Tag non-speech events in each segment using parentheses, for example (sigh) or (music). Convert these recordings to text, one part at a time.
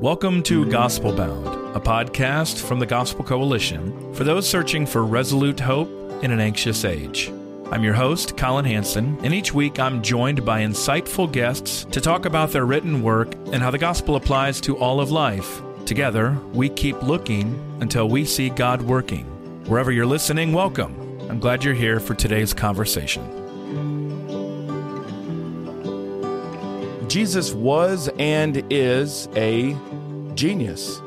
Welcome to Gospelbound, a podcast from the Gospel Coalition for those searching for resolute hope in an anxious age. I'm your host, Collin Hansen, and each week I'm joined by insightful guests to talk about their written work and how the gospel applies to all of life. Together, we keep looking until we see God working. Wherever you're listening, welcome. I'm glad you're here for today's conversation. Jesus was and is a genius.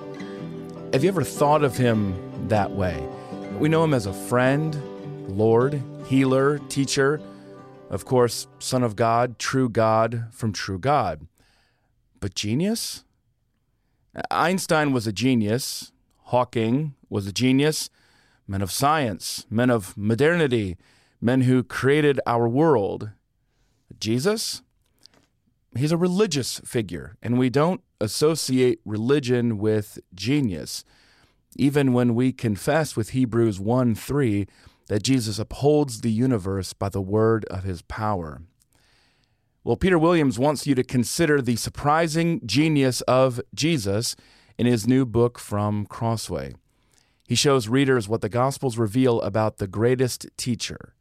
Have you ever thought of him that way? We know him as a friend, Lord, healer, teacher, of course, Son of God, true God from true God. But genius? Einstein was a genius. Hawking was a genius. Men of science, men of modernity, men who created our world. Jesus? he's a religious figure, and we don't associate religion with genius. Even when we confess with Hebrews 1 3 that Jesus upholds the universe by the word of his power. Well, Peter Williams wants you to consider the surprising genius of Jesus in his new book from Crossway. He shows readers what the Gospels reveal about the greatest teacher.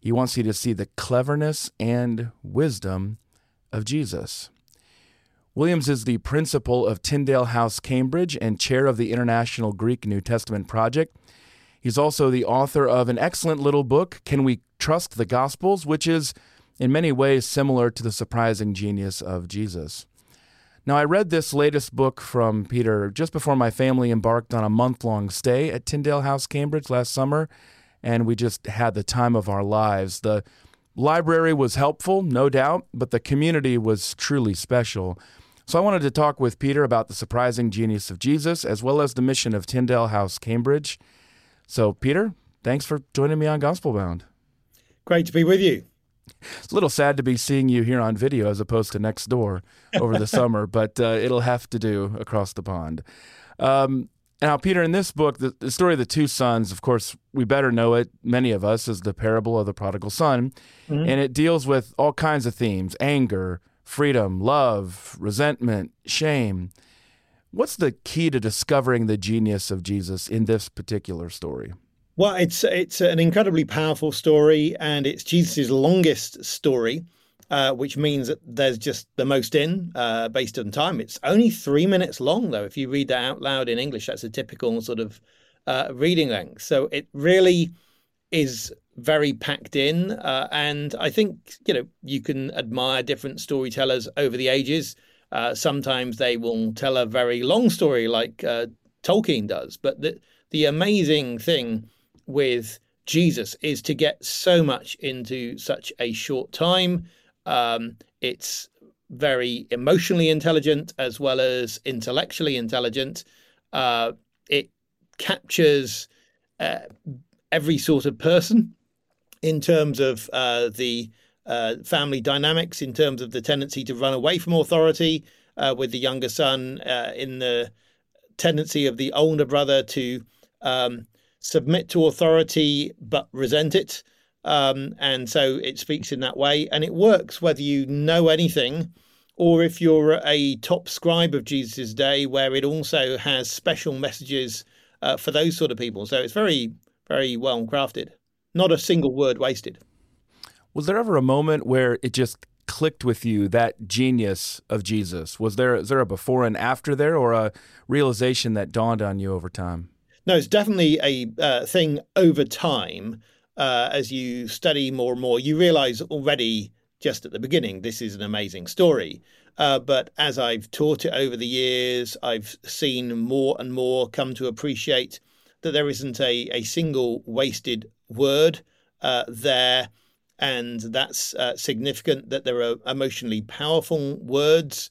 He wants you to see the cleverness and wisdom of Jesus. Williams is the principal of Tyndale House, Cambridge, and chair of the International Greek New Testament Project. He's also the author of an excellent little book, Can We Trust the Gospels, which is in many ways similar to the surprising genius of Jesus. Now, I read this latest book from Peter just before my family embarked on a month long stay at Tyndale House, Cambridge last summer, and we just had the time of our lives. The Library was helpful, no doubt, but the community was truly special. So I wanted to talk with Peter about the surprising genius of Jesus as well as the mission of Tyndale House, Cambridge. So, Peter, thanks for joining me on Gospelbound. Great to be with you. It's a little sad to be seeing you here on video as opposed to next door over the (laughs) summer, but uh, it'll have to do across the pond. Um, now, Peter, in this book, the, the, story of the two sons, of course, we better know it, many of us, as the parable of the prodigal son. Mm-hmm. And it deals with all kinds of themes anger, freedom, love, resentment, shame. What's the key to discovering the genius of Jesus in this particular story? Well, it's it's an incredibly powerful story, and it's Jesus' longest story uh, which means that there's just the most in uh, based on time. It's only three minutes long, though. If you read that out loud in English, that's a typical sort of uh, reading length. So it really is very packed in. Uh, and I think, you know, you can admire different storytellers over the ages. Uh, sometimes they will tell a very long story like uh, Tolkien does. But the, the amazing thing with Jesus is to get so much into such a short time. Um, it's very emotionally intelligent as well as intellectually intelligent. Uh, it captures uh, every sort of person in terms of uh, the uh, family dynamics, in terms of the tendency to run away from authority, uh, with the younger son, uh, in the tendency of the older brother to um, submit to authority but resent it. Um, and so it speaks in that way. And it works whether you know anything or if you're a top scribe of Jesus' day, where it also has special messages uh, for those sort of people. So it's very, very well crafted. Not a single word wasted. Was there ever a moment where it just clicked with you that genius of Jesus? Was there is there a before and after there, or a realization that dawned on you over time? No, it's definitely a uh, thing over time uh, as you study more and more, you realize already just at the beginning this is an amazing story. Uh, but as I've taught it over the years, I've seen more and more come to appreciate that there isn't a, a single wasted word uh, there. And that's uh, significant that there are emotionally powerful words.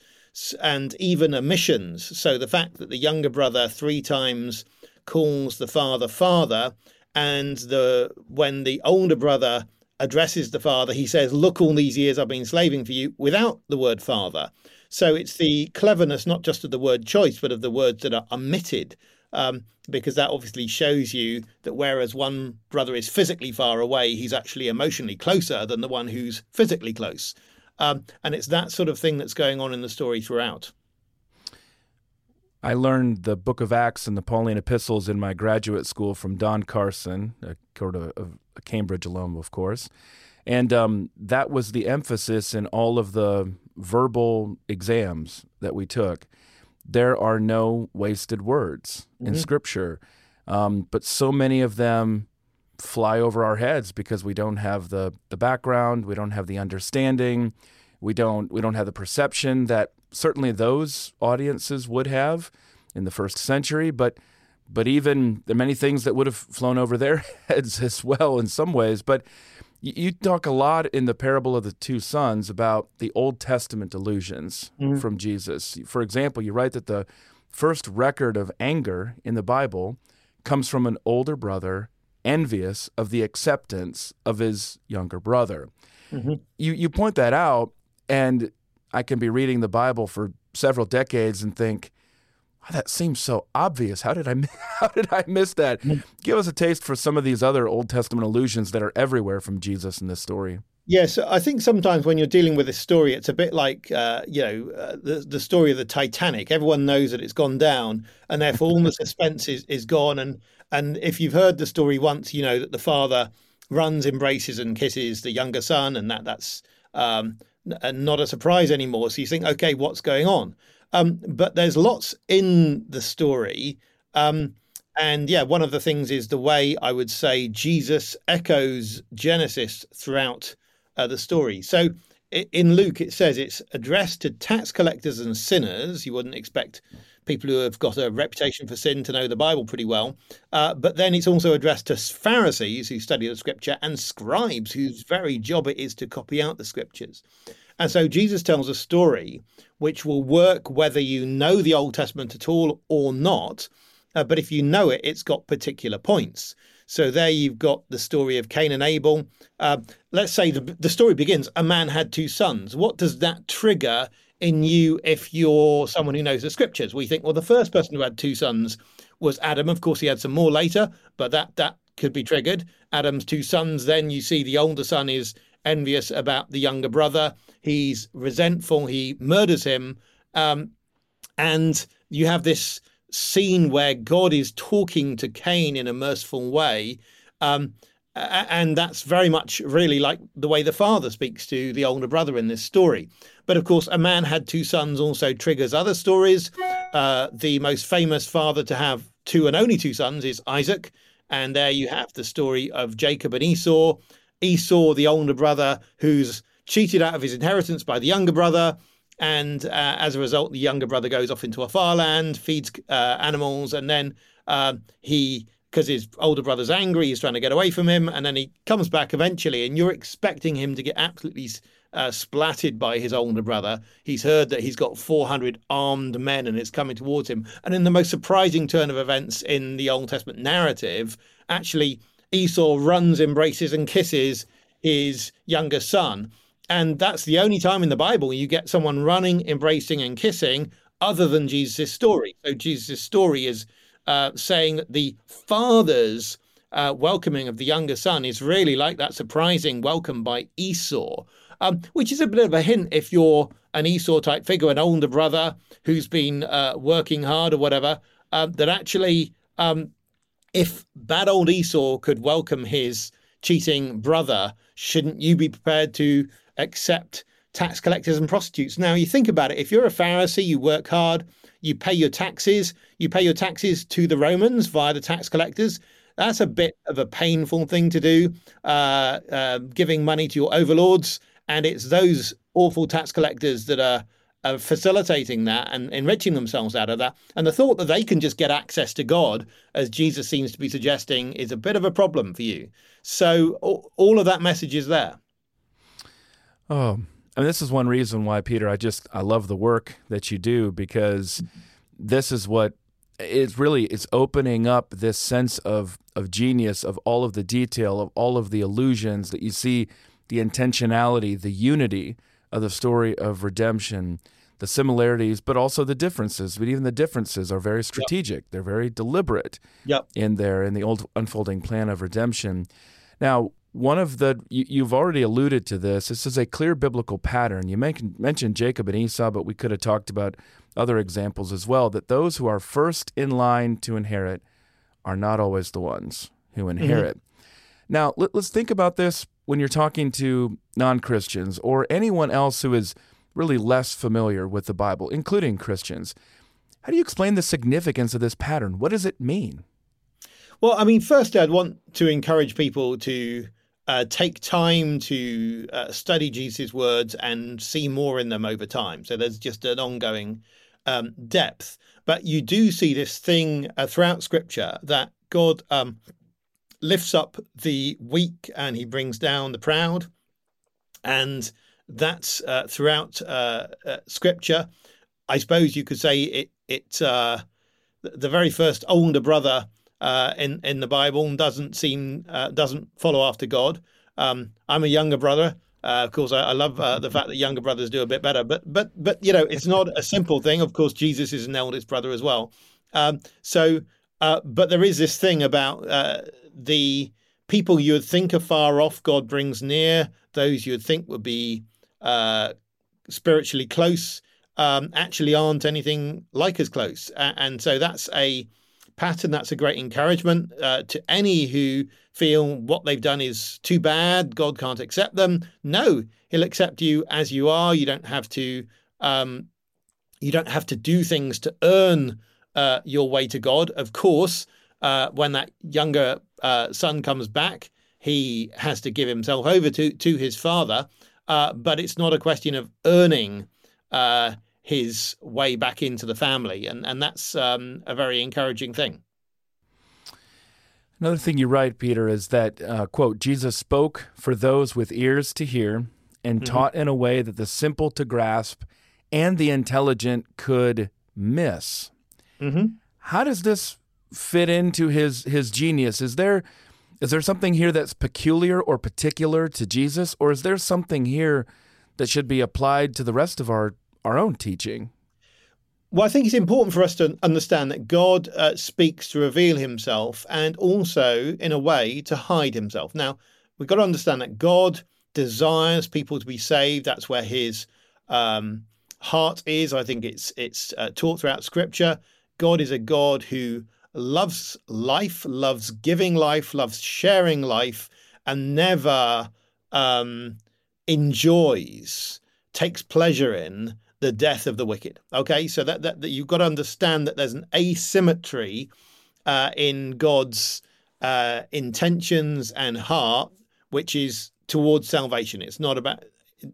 and even omissions. So the fact that the younger brother three times calls the father father, and the when the older brother addresses the father, he says, "Look, all these years I've been slaving for you," without the word father. So it's the cleverness not just of the word choice, but of the words that are omitted. Um, because that obviously shows you that whereas one brother is physically far away, he's actually emotionally closer than the one who's physically close. Um, and it's that sort of thing that's going on in the story throughout. I learned the book of Acts and the Pauline epistles in my graduate school from Don Carson, a, sort of a Cambridge alum, of course. And um, that was the emphasis in all of the verbal exams that we took. There are no wasted words mm-hmm. in Scripture, um, but so many of them fly over our heads because we don't have the the background, we don't have the understanding, we don't we don't have the perception that certainly those audiences would have in the first century, but but even are many things that would have flown over their (laughs) heads as well in some ways. But you talk a lot in the parable of the two sons about the Old Testament allusions mm-hmm. from Jesus. For example, you write that the first record of anger in the Bible comes from an older brother envious of the acceptance of his younger brother. Mm-hmm. You you point that out, and I can be reading the Bible for several decades and think, oh, that seems so obvious. How did I (laughs) how did I miss that? Mm-hmm. Give us a taste for some of these other Old Testament allusions that are everywhere from Jesus in this story. Yes, I think sometimes when you're dealing with a story, it's a bit like uh, you know uh, the the story of the Titanic. Everyone knows that it's gone down, and therefore all the (laughs) suspense is, is gone. And and if you've heard the story once, you know that the father runs, embraces, and kisses the younger son, and that that's um, not a surprise anymore. So you think, okay, what's going on? Um, but there's lots in the story. Um, and yeah, one of the things is the way I would say Jesus echoes Genesis throughout uh, the story. So in Luke, it says it's addressed to tax collectors and sinners. You wouldn't expect people who have got a reputation for sin to know the Bible pretty well. Uh, but then it's also addressed to Pharisees who study the scripture and scribes whose very job it is to copy out the scriptures. And so Jesus tells a story which will work whether you know the Old Testament at all or not. Uh, but if you know it, it's got particular points. So there you've got the story of Cain and Abel. Uh, let's say the, the story begins a man had two sons. What does that trigger in you if you're someone who knows the scriptures? We think, well, the first person who had two sons was Adam. Of course, he had some more later, but that that could be triggered. Adam's two sons. Then you see the older son is envious about the younger brother. He's resentful. He murders him. Um, and you have this scene where God is talking to Cain in a merciful way. Um, and that's very much really like the way the father speaks to the older brother in this story. But of course, a man had two sons also triggers other stories. Uh, the most famous father to have two and only two sons is Isaac. And there you have the story of Jacob and Esau. Esau, the older brother, who's cheated out of his inheritance by the younger brother. And uh, as a result, the younger brother goes off into a far land, feeds uh, animals, and then uh, he, because his older brother's angry, he's trying to get away from him, and then he comes back eventually, and you're expecting him to get absolutely uh, splatted by his older brother. He's heard that he's got 400 armed men and it's coming towards him. And in the most surprising turn of events in the Old Testament narrative, actually, Esau runs, embraces, and kisses his younger son. And that's the only time in the Bible you get someone running, embracing, and kissing other than Jesus' story. So Jesus' story is uh, saying that the father's uh, welcoming of the younger son is really like that surprising welcome by Esau, um, which is a bit of a hint if you're an Esau type figure, an older brother who's been uh, working hard or whatever, uh, that actually, um, if bad old Esau could welcome his cheating brother, shouldn't you be prepared to accept tax collectors and prostitutes. Now, you think about it if you're a Pharisee, you work hard, you pay your taxes, you pay your taxes to the Romans via the tax collectors. That's a bit of a painful thing to do, uh, uh, giving money to your overlords. And it's those awful tax collectors that are, are facilitating that and enriching themselves out of that. And the thought that they can just get access to God, as Jesus seems to be suggesting, is a bit of a problem for you. So all of that message is there. Oh, mean, this is one reason why, Peter, I just I love the work that you do because this is what it's really it's opening up this sense of of genius of all of the detail of all of the illusions that you see the intentionality the unity of the story of redemption the similarities but also the differences but even the differences are very strategic yep. they're very deliberate yep. in there in the old unfolding plan of redemption now one of the you, have already alluded to this. This is a clear biblical pattern. You mentioned Jacob and Esau, but we could have talked about other examples as well. That those who are first in line to inherit are not always the ones who mm-hmm. inherit. Mm-hmm. Now, let, let's think about this when you're talking to non Christians or anyone else who is really less familiar with the Bible, including Christians. How do you explain the significance of this pattern? What does it mean? Well, I mean, first, I'd want to encourage people to uh, take time to uh, study Jesus' words and see more in them over time. So there's just an ongoing um, depth. But you do see this thing uh, throughout Scripture that God um, lifts up the weak and he brings down the proud. And that's uh, throughout uh, uh, Scripture. I suppose you could say it, it the very first older brother uh, in in the Bible doesn't seem uh, doesn't follow after God. Um, I'm a younger brother. Uh, of course, I, I love uh, the fact that younger brothers do a bit better. But but but you know, it's not a simple thing. Of course, Jesus is an eldest brother as well. Um, so, uh, but there is this thing about uh, the people you would think are far off. God brings near those you would think would be spiritually close. Um, actually, aren't anything like as close, and so that's a pattern, that's a great encouragement uh, to any who feel what they've done is too bad, God can't accept them. No, He'll accept you as you are. You don't have to. Um, you don't have to do things to earn uh, your way to God. Of course, uh, when that younger uh, son comes back, he has to give himself over to to his father. Uh, but it's not a question of earning uh, his way back into the family, and and that's um, a very encouraging thing. Another thing you write, Peter, is that uh, quote Jesus spoke for those with ears to hear and mm-hmm. taught in a way that the simple to grasp and the intelligent could miss. Mm-hmm. How does this fit into his his genius? Is there is there something here that's peculiar or particular to Jesus, or is there something here that should be applied to the rest of our our own teaching? Well, I think it's important for us to understand that God uh, speaks to reveal himself and also, in a way, to hide himself. Now, we've got to understand that God desires people to be saved. That's where his um, heart is. I think it's it's uh, taught throughout Scripture. God is a God who loves life, loves giving life, loves sharing life, and never um, enjoys, takes pleasure in the death of the wicked. Okay, so that, that, that you've got to understand that there's an asymmetry uh, in God's uh, intentions and heart, which is towards salvation. It's not about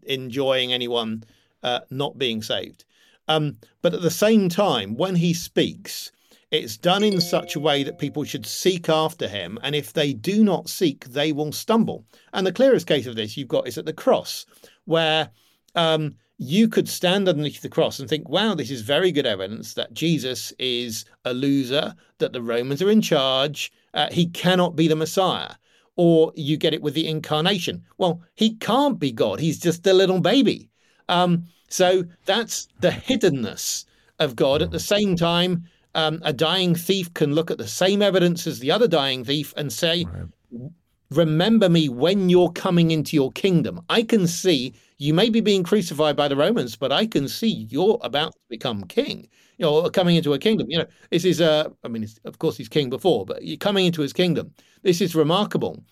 enjoying anyone uh, not being saved. Um, but at the same time, when he speaks, it's done in such a way that people should seek after him. And if they do not seek, they will stumble. And the clearest case of this you've got is at the cross, where um, you could stand underneath the cross and think, wow, this is very good evidence that Jesus is a loser, that the Romans are in charge, uh, he cannot be the Messiah. Or you get it with the incarnation. Well, he can't be God, he's just a little baby. Um, so that's the hiddenness of God. At the same time, um, a dying thief can look at the same evidence as the other dying thief and say, right. Remember me when you're coming into your kingdom. I can see you may be being crucified by the Romans, but I can see you're about to become king. You know, coming into a kingdom. You know, this is a. I mean, of course, he's king before, but you're coming into his kingdom. This is remarkable.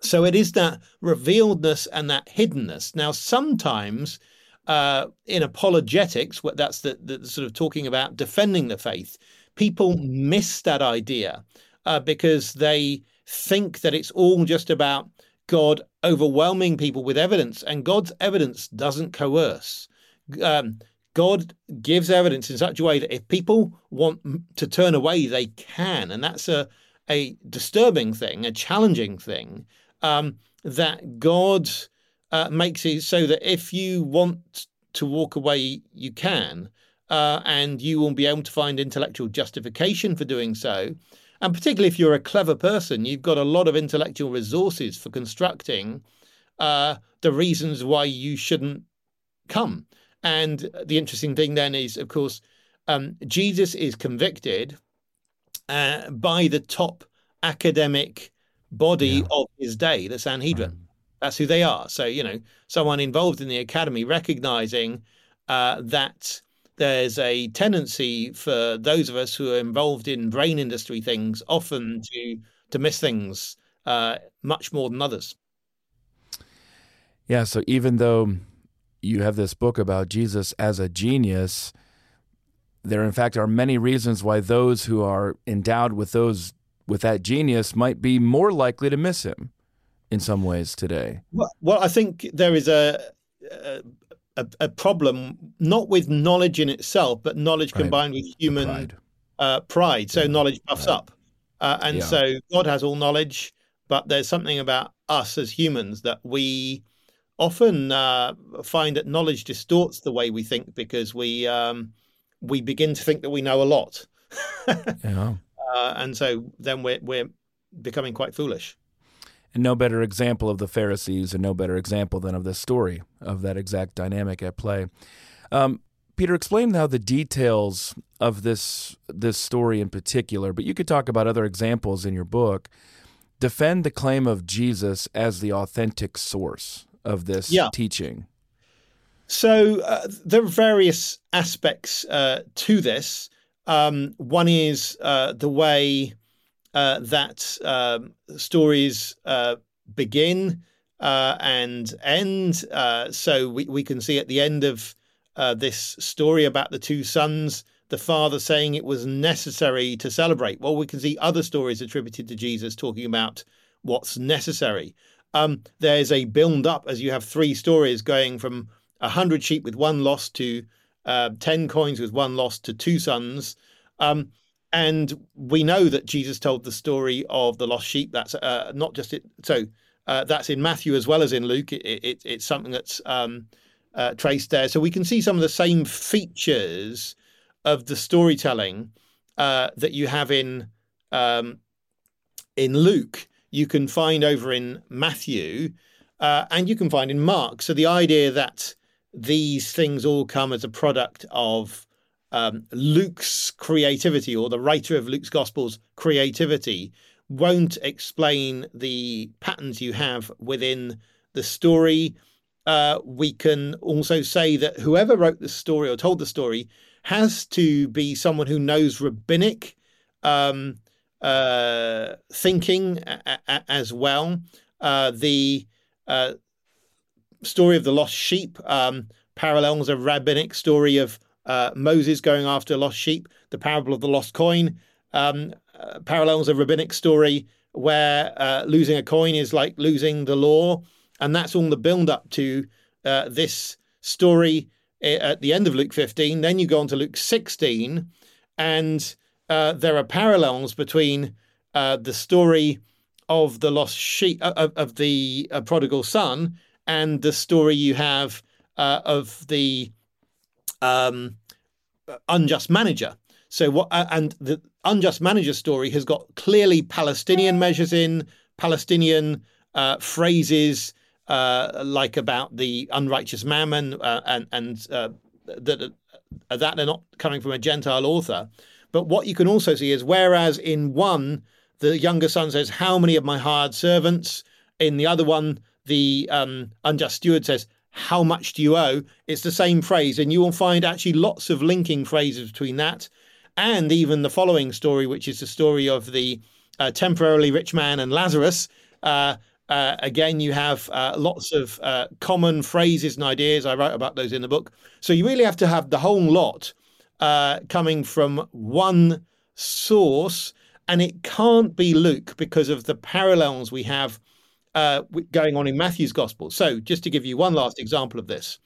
So it is that revealedness and that hiddenness. Now, sometimes uh, in apologetics, that's the, the, sort of talking about defending the faith, people miss that idea uh, because they think that it's all just about God overwhelming people with evidence, and God's evidence doesn't coerce. Um, God gives evidence in such a way that if people want to turn away, they can, and that's a a disturbing thing, a challenging thing. Um, that God uh, makes it so that if you want to walk away, you can, uh, and you will be able to find intellectual justification for doing so. And particularly if you're a clever person, you've got a lot of intellectual resources for constructing uh, the reasons why you shouldn't come. And the interesting thing then is, of course, um, Jesus is convicted uh, by the top academic body yeah. of his day, the Sanhedrin. That's who they are. So, you know, someone involved in the academy recognizing uh, that there's a tendency for those of us who are involved in brain industry things often to to miss things uh, much more than others. Yeah. So even though you have this book about Jesus as a genius, there in fact are many reasons why those who are endowed with those with that genius might be more likely to miss him in some ways today. Well, well I think there is a, a, a problem not with knowledge in itself, but knowledge combined with human pride. Uh, pride. So yeah. knowledge puffs right. up, uh, and yeah. so God has all knowledge, but there's something about us as humans that we often uh, find that knowledge distorts the way we think because we um, we begin to think that we know a lot. (laughs) yeah. Uh, and so then we're we're becoming quite foolish. And no better example of the Pharisees, and no better example than of this story of that exact dynamic at play. Um, Peter, explain how the details of this this story in particular, but you could talk about other examples in your book. Defend the claim of Jesus as the authentic source of this yeah. teaching? So uh, there are various aspects uh, to this. Um, one is uh, the way uh, that um, stories uh, begin uh, and end. so we, we can see at the end of this story about the two sons, the father saying it was necessary to celebrate. Well, we can see other stories attributed to Jesus talking about what's necessary um, there's a build up as you have three stories going from a hundred sheep with one lost to uh, ten coins with one lost to two sons. Um, and we know that Jesus told the story of the lost sheep. That's uh, not just it. So uh, that's in Matthew as well as in Luke. It, it, it's something that's um, uh, traced there. So we can see some of the same features of the storytelling uh, that you have in um, in Luke you can find over in Matthew uh, and you can find in Mark. So the idea that these things all come as a product of um, Luke's creativity or the writer of Luke's Gospels' creativity won't explain the patterns you have within the story. Uh, we can also say that whoever wrote the story or told the story has to be someone who knows rabbinic um, uh, thinking a- a- as well. Uh, the uh, story of the lost sheep um, parallels a rabbinic story of uh, Moses going after lost sheep. The parable of the lost coin um, uh, parallels a rabbinic story where uh, losing a coin is like losing the law. And that's all the build up to this story at the end of Luke 15. Then you go on to Luke 16, and uh, there are parallels between uh, the story of the lost sheep uh, of, of the uh, prodigal son and the story you have uh, of the um, unjust manager. So what? Uh, and the unjust manager story has got clearly Palestinian measures in Palestinian uh, phrases. Uh, like about the unrighteous mammon, and and that that they're not coming from a Gentile author, but what you can also see is whereas in one, the younger son says, How many of my hired servants? In the other one, the um, unjust steward says, How much do you owe? It's the same phrase. And you will find actually lots of linking phrases between that and even the following story, which is the story of the uh, temporarily rich man and Lazarus. Uh, uh, again, you have uh, lots of uh, common phrases and ideas. I wrote about those in the book. So you really have to have the whole lot uh, coming from one source, and it can't be Luke because of the parallels we have uh, going on in Matthew's gospel. So, just to give you one last example of this,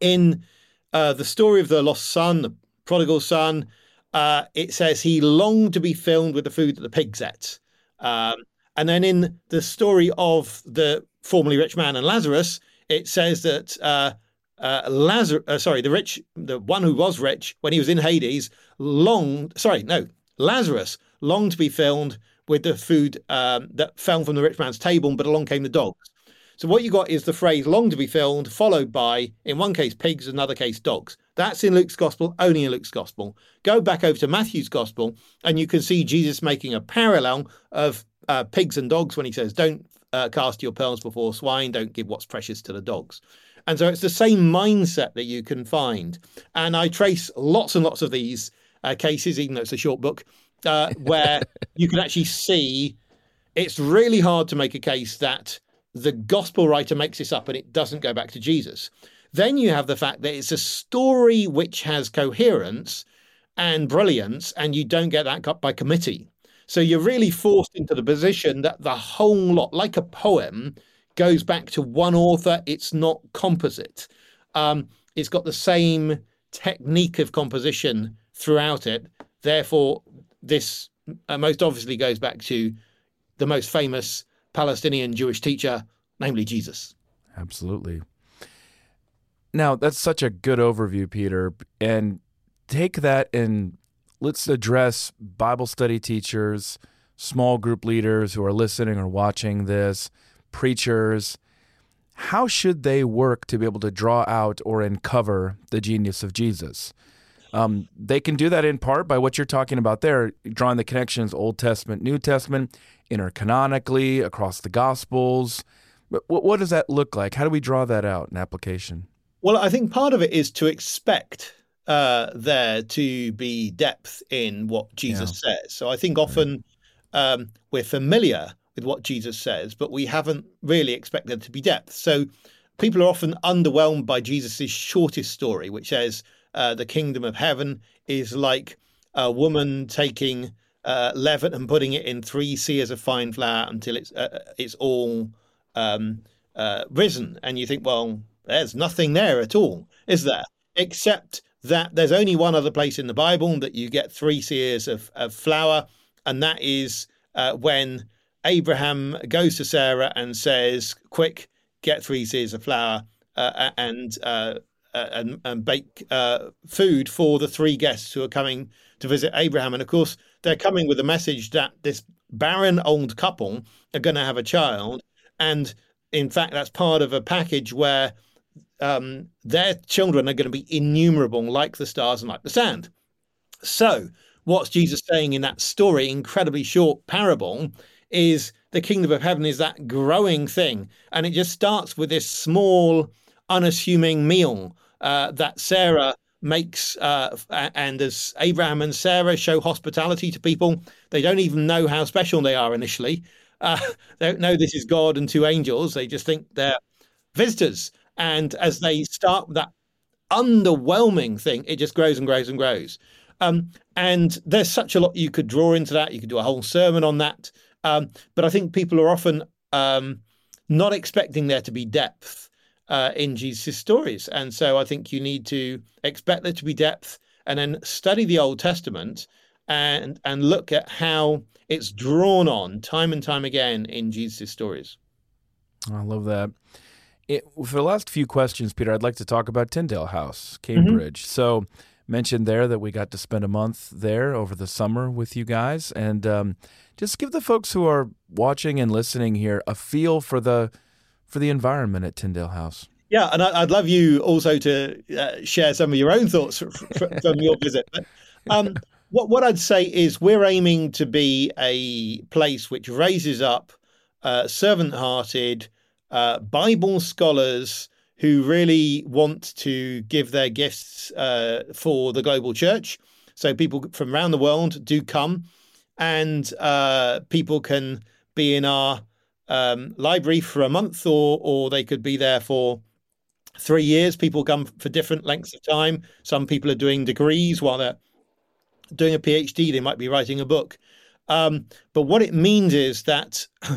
in uh, the story of the lost son, the prodigal son, uh, it says he longed to be filled with the food that the pigs ate. Um, and then in the story of the formerly rich man and Lazarus, it says that uh, uh, Lazarus, uh, sorry, the rich, the one who was rich when he was in Hades, longed. Sorry, no, Lazarus longed to be filled with the food um, that fell from the rich man's table, but along came the dogs. So what you got is the phrase "long to be filled," followed by, in one case, pigs, another case, dogs. That's in Luke's gospel, only in Luke's gospel. Go back over to Matthew's gospel, and you can see Jesus making a parallel of uh, pigs and dogs when he says, "Don't uh, cast your pearls before swine; don't give what's precious to the dogs." And so it's the same mindset that you can find. And I trace lots and lots of these uh, cases, even though it's a short book, uh, where you can actually see it's really hard to make a case that the gospel writer makes this up and it doesn't go back to Jesus. Then you have the fact that it's a story which has coherence and brilliance, and you don't get that cut by committee. So you're really forced into the position that the whole lot, like a poem, goes back to one author. It's not composite. Um, it's got the same technique of composition throughout it. Therefore, this uh, most obviously goes back to the most famous Palestinian Jewish teacher, namely Jesus. Absolutely. Now, that's such a good overview, Peter. And take that and let's address Bible study teachers, small group leaders who are listening or watching this preachers, how should they work to be able to draw out or uncover the genius of Jesus? Um, they can do that in part by what you're talking about there, drawing the connections Old Testament, New Testament, intercanonically across the Gospels. But what, what does that look like? How do we draw that out in application? Well, I think part of it is to expect uh, there to be depth in what Jesus yeah. says. So I think often um, we're familiar with what Jesus says, but we haven't really expected there to be depth. So people are often underwhelmed by Jesus' shortest story, which says uh, the kingdom of heaven is like a woman taking uh, leaven and putting it in three seahs of fine flour until it's uh, it's all um, uh, risen. And you think, well, there's nothing there at all, is there? Except that there's only one other place in the Bible that you get three seahs of, of flour, and that is uh, when Abraham goes to Sarah and says, "Quick, get three seahs of flour uh, and, uh, uh, and and bake uh, food for the three guests who are coming to visit Abraham." And of course, they're coming with a message that this barren old couple are going to have a child, and in fact, that's part of a package where um, their children are going to be innumerable, like the stars and like the sand. So, what's Jesus saying in that story, incredibly short parable, is the kingdom of heaven is that growing thing. And it just starts with this small, unassuming meal uh, that Sarah makes. Uh, and as Abraham and Sarah show hospitality to people, they don't even know how special they are initially. Uh, (laughs) they don't know this is God and two angels. They just think they're visitors. And as they start that underwhelming thing, it just grows and grows and grows. Um, and there's such a lot you could draw into that. You could do a whole sermon on that. Um, but I think people are often um, not expecting there to be depth uh, in Jesus' stories. And so I think you need to expect there to be depth and then study the Old Testament and and look at how it's drawn on time and time again in Jesus' stories. I love that. It, for the last few questions, Peter, I'd like to talk about Tyndale House, mm-hmm. Cambridge. Mm-hmm. So mentioned there that we got to spend a month there over the summer with you guys, and um, just give the folks who are watching and listening here a feel for the for the environment at Tyndale House. Yeah, and I'd love you also to uh, share some of your own thoughts from your visit. But, um, what what I'd say is we're aiming to be a place which raises up uh, servant-hearted uh, Bible scholars who really want to give their gifts uh, for the global church. So people from around the world do come, and uh, people can be in our um, library for a month, or or they could be there for three years. People come for different lengths of time. Some people are doing degrees while they're doing a PhD. They might be writing a book. Um, but what it means is that (clears throat)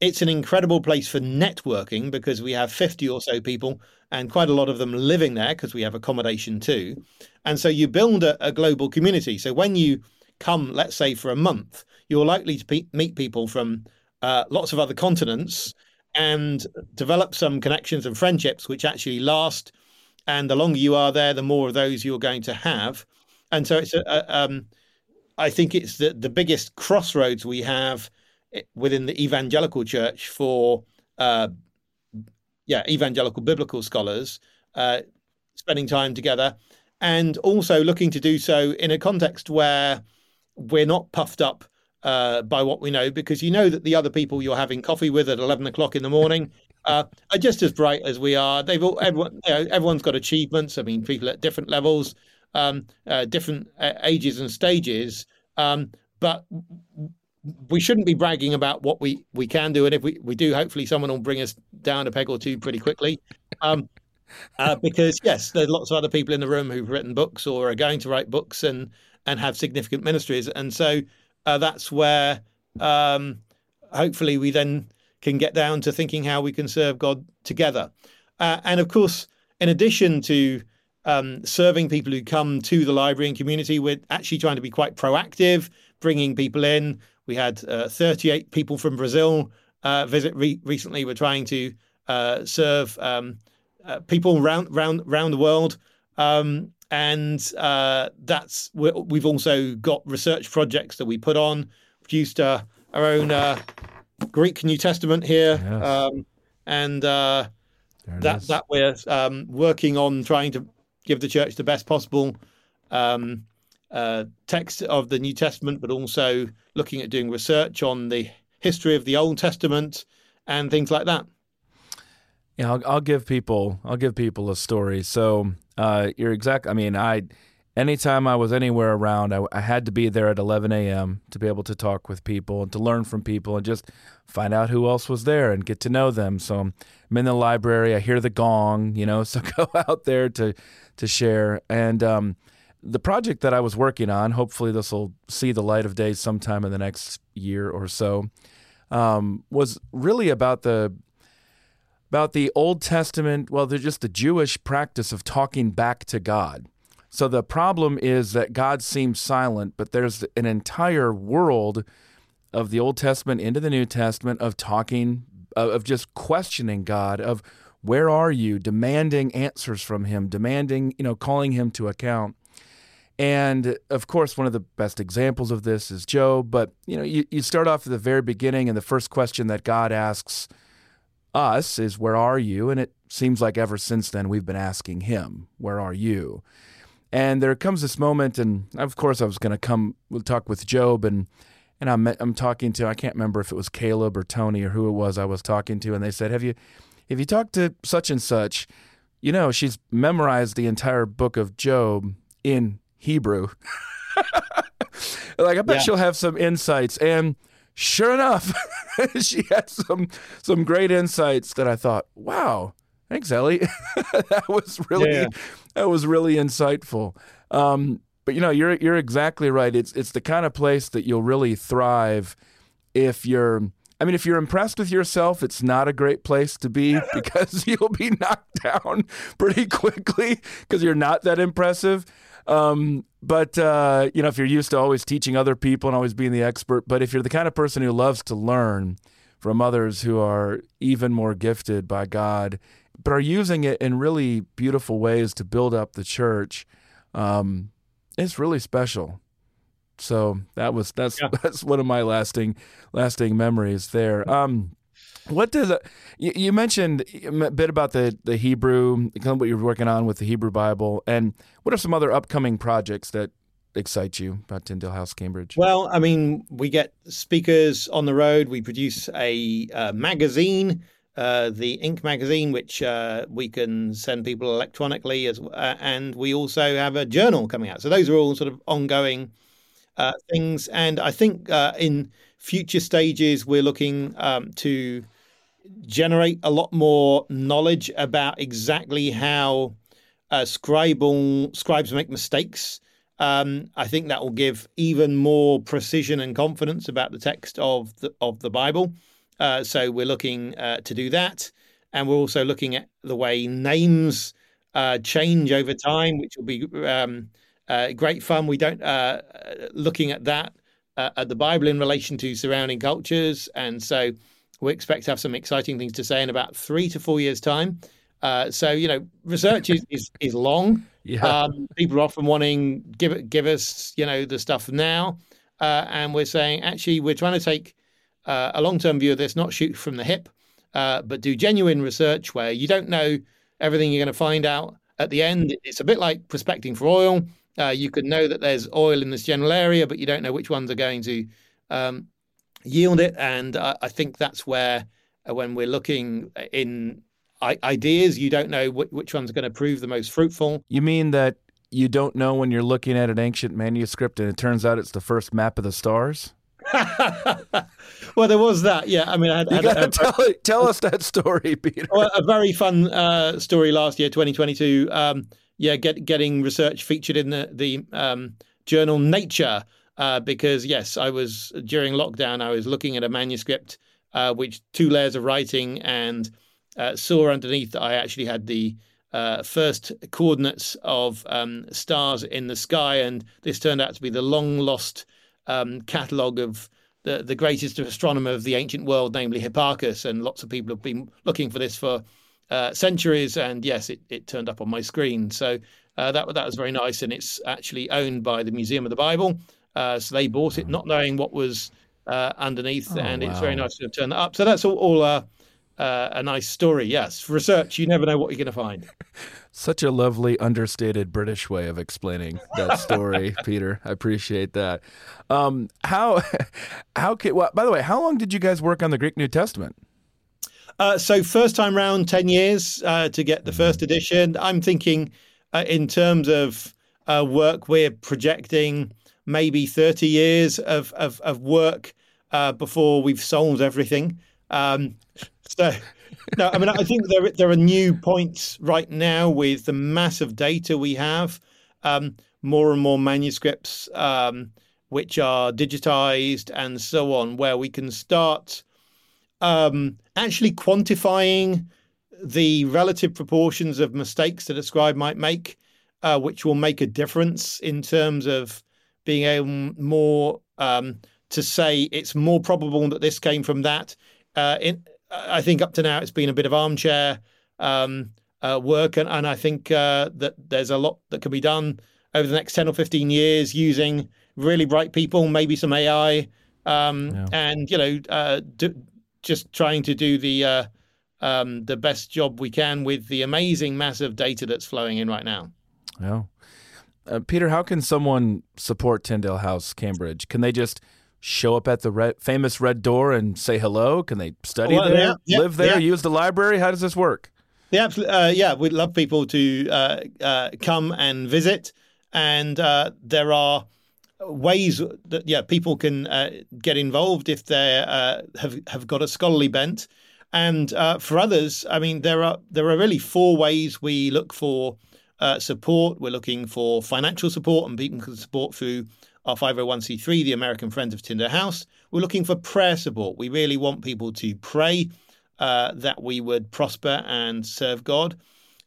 It's an incredible place for networking because we have 50 or so people and quite a lot of them living there because we have accommodation too. And so you build a, a global community. So when you come, let's say, for a month, you're likely to pe- meet people from uh, lots of other continents and develop some connections and friendships which actually last. And the longer you are there, the more of those you're going to have. And so it's a, a um, I think it's the the biggest crossroads we have eh, within the evangelical church for uh, yeah evangelical biblical scholars uh, spending time together and also looking to do so in a context where we're not puffed up uh, by what we know because you know that the other people you're having coffee with at 11 o'clock in the morning uh, are just as bright as we are. They've all, everyone, you know, everyone's got achievements. I mean, people at different levels, um, uh, different uh, ages and stages. Um, but we shouldn't be bragging about what we, we can do. And if we, we do, hopefully someone will bring us down a peg or two pretty quickly. Um, uh, because yes, there's lots of other people in the room who've written books or are going to write books and and have significant ministries, and so uh, that's where um, hopefully we then can get down to thinking how we can serve God together. Uh, and of course, in addition to um, serving people who come to the library and community, we're actually trying to be quite proactive, bringing people in. We had uh, 38 people from Brazil uh, visit re- recently. We're trying to uh, serve um, uh, people around, around, around the world. Um, and uh, that's we've also got research projects that we put on, produced uh, our own uh, Greek New Testament here, yes. um, and uh, that is. that we're um, working on trying to give the church the best possible um, uh, text of the New Testament, but also looking at doing research on the history of the Old Testament and things like that. Yeah, I'll, I'll give people I'll give people a story. So uh, you're exact. I mean, I anytime I was anywhere around, I, I, had to be there at 11 a.m. to be able to talk with people and to learn from people and just find out who else was there and get to know them. So I'm in the library. I hear the gong, you know, (laughs) so go out there to to share. And um, the project that I was working on, hopefully this will see the light of day sometime in the next year or so, um, was really about the about the Old Testament, well, they're just the Jewish practice of talking back to God. So the problem is that God seems silent, but there's an entire world of the Old Testament into the New Testament of talking, uh, of just questioning God, of where are you, demanding answers from Him, demanding, you know, calling Him to account. And of course, one of the best examples of this is Job. But you know, you, you start off at the very beginning, and the first question that God asks us is where are you? And it seems like ever since then we've been asking him, where are you? And there comes this moment, and of course I was going to come, we'll talk with Job, and and I'm I'm talking to I can't remember if it was Caleb or Tony or who it was I was talking to, and they said, have you have you talked to such and such? You know, she's memorized the entire book of Job in Hebrew. (laughs) like I bet yeah. she'll have some insights, and sure enough, (laughs) she had some some great insights that I thought, wow, thanks, Ellie. (laughs) that was really yeah. that was really insightful. Um, but you know, you're you're exactly right. It's it's the kind of place that you'll really thrive if you're. I mean, if you're impressed with yourself, it's not a great place to be (laughs) because you'll be knocked down pretty quickly because you're not that impressive. Um, but uh, you know, if you're used to always teaching other people and always being the expert, but if you're the kind of person who loves to learn from others who are even more gifted by God, but are using it in really beautiful ways to build up the church, um, it's really special. So that was that's yeah. (laughs) that's one of my lasting lasting memories there. Um, what does it, you, you mentioned a bit about the the Hebrew, what you're working on with the Hebrew Bible, and what are some other upcoming projects that excite you about Tyndale House, Cambridge? Well, I mean, we get speakers on the road. We produce a uh, magazine, uh, the Ink magazine, which uh, we can send people electronically, as uh, and we also have a journal coming out. So those are all sort of ongoing uh, things. And I think uh, in future stages, we're looking um, to generate a lot more knowledge about exactly how uh, scribal scribes make mistakes. Um, I think that will give even more precision and confidence about the text of the of the Bible. Uh, so we're looking uh, to do that, and we're also looking at the way names uh, change over time, which will be um, uh, great fun. We don't uh, looking at that at the Bible in relation to surrounding cultures, and so we expect to have some exciting things to say in about three to four years' time. Uh, so you know, research is is, is long. Yeah. Um, people are often wanting give it give us you know the stuff now, uh, and we're saying actually we're trying to take uh, a long term view of this, not shoot from the hip, uh, but do genuine research where you don't know everything you're going to find out at the end. It's a bit like prospecting for oil. Uh, you could know that there's oil in this general area, but you don't know which ones are going to um, yield it. And I, I think that's where, uh, when we're looking in I- ideas, you don't know wh- which one's going to prove the most fruitful. You mean that you don't know when you're looking at an ancient manuscript and it turns out it's the first map of the stars? (laughs) well, there was that. Yeah, I mean, I had, You got to tell, tell us that story, (laughs) Peter. well, a very fun uh, story last year, 2022. Um, yeah, get, getting research featured in the the um, journal Nature uh, because yes, I was during lockdown. I was looking at a manuscript uh, which two layers of writing and uh, saw underneath that I actually had the uh, first coordinates of um, stars in the sky, and this turned out to be the long lost um, catalogue of the, the greatest astronomer of the ancient world, namely Hipparchus. And lots of people have been looking for this for uh, centuries. And yes, it, it turned up on my screen. So uh, that, that was very nice. And it's actually owned by the Museum of the Bible. Uh, so they bought it, not knowing what was uh, underneath. Oh, and it's very nice to have turned that up. So that's all, all uh, uh, a nice story. Yes. Research, you never know what you're going to find. (laughs) Such a lovely, understated British way of explaining that story, (laughs) Peter. I appreciate that. Um, how, (laughs) how can? Well, by the way, how long did you guys work on the Greek New Testament? Uh, so first time round, ten years uh, to get the first edition. I'm thinking, uh, in terms of uh, work, we're projecting maybe thirty years of of, of work uh, before we've solved everything. Um, so, no, I mean, I think there there are new points right now with the massive data we have. Um, more and more manuscripts um, which are digitized and so on, where we can start um, actually quantifying the relative proportions of mistakes that a scribe might make, uh, which will make a difference in terms of being able more um, to say it's more probable that this came from that. Uh, in, I think up to now it's been a bit of armchair um, uh, work, and, and I think uh, that there's a lot that can be done over the next 10 or 15 years using really bright people, maybe some AI, um, Yeah. and you know, uh, do, just trying to do the uh, um, the best job we can with the amazing mass of data that's flowing in right now. Yeah. Uh, Peter, how can someone support Tyndale House, Cambridge? Can they just show up at the red, famous red door and say hello? Can they study Well, there, yeah, live there, yeah. use the library? How does this work? Yeah, absolutely. Uh, yeah, we'd love people to uh, uh, come and visit, and uh, there are ways that yeah people can uh, get involved if they uh, have have got a scholarly bent. And uh, for others, I mean, there are there are really four ways we look for uh, support. We're looking for financial support, and people can support through our 501c3, the American Friends of Tyndale House. We're looking for prayer support. We really want people to pray uh, that we would prosper and serve God.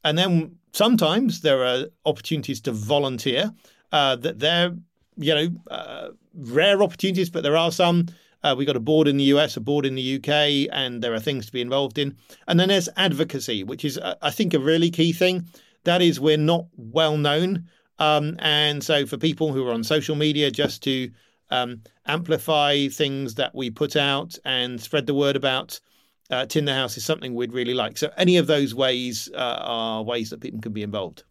And then sometimes there are opportunities to volunteer. Uh, that they're you know uh, rare opportunities, but there are some. Uh, we got a board in the US, a board in the UK, and there are things to be involved in. And then there's advocacy, which is uh, I think a really key thing. That is we're not well known, um, and so for people who are on social media, just to um, amplify things that we put out and spread the word about uh, Tyndale House is something we'd really like. So any of those ways uh, are ways that people can be involved.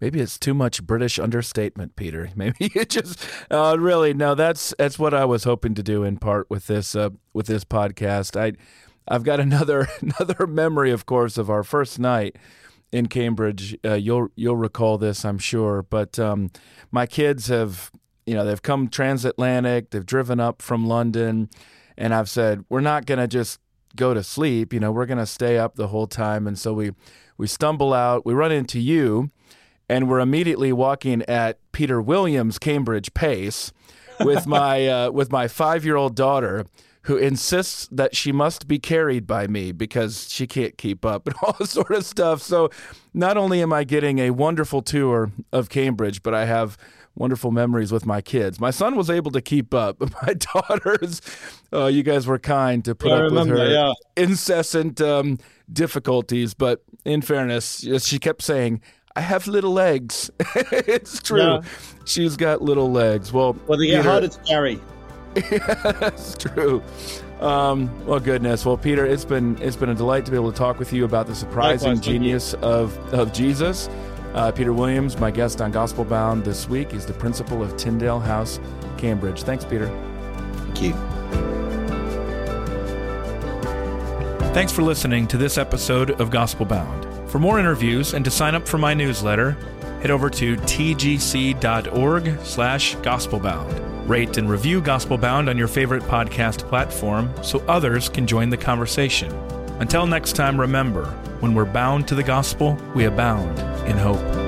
Maybe it's too much British understatement, Peter. (laughs) Maybe it just uh, really no. That's that's what I was hoping to do in part with this uh, with this podcast. I I've got another (laughs) another memory, of course, of our first night in Cambridge. Uh, you'll you'll recall this, I'm sure. But um, my kids have you know they've come transatlantic. They've driven up from London, and I've said we're not going to just go to sleep. You know, we're going to stay up the whole time. And so we we stumble out. We run into you and we're immediately walking at Peter Williams Cambridge pace with my uh, with my five year old daughter who insists that she must be carried by me because she can't keep up and (laughs) all this sort of stuff. So not only am I getting a wonderful tour of Cambridge, but I have wonderful memories with my kids. My son was able to keep up, (laughs) but my daughters, uh, you guys were kind to put I up remember, with her yeah. incessant um, difficulties. But in fairness, she kept saying, I have little legs. (laughs) it's true. Yeah. She's got little legs. Well, Well, they get harder to carry. That's true. Um, well, goodness. Well, Peter, it's been it's been a delight to be able to talk with you about the surprising Likewise, genius of of Jesus. Uh, Peter Williams, my guest on Gospelbound this week, is the principal of Tyndale House, Cambridge. Thanks, Peter. Thank you. Thanks for listening to this episode of Gospelbound. For more interviews and to sign up for my newsletter, head over to tgc.org slash gospelbound. Rate and review Gospelbound on your favorite podcast platform so others can join the conversation. Until next time, remember, when we're bound to the gospel, we abound in hope.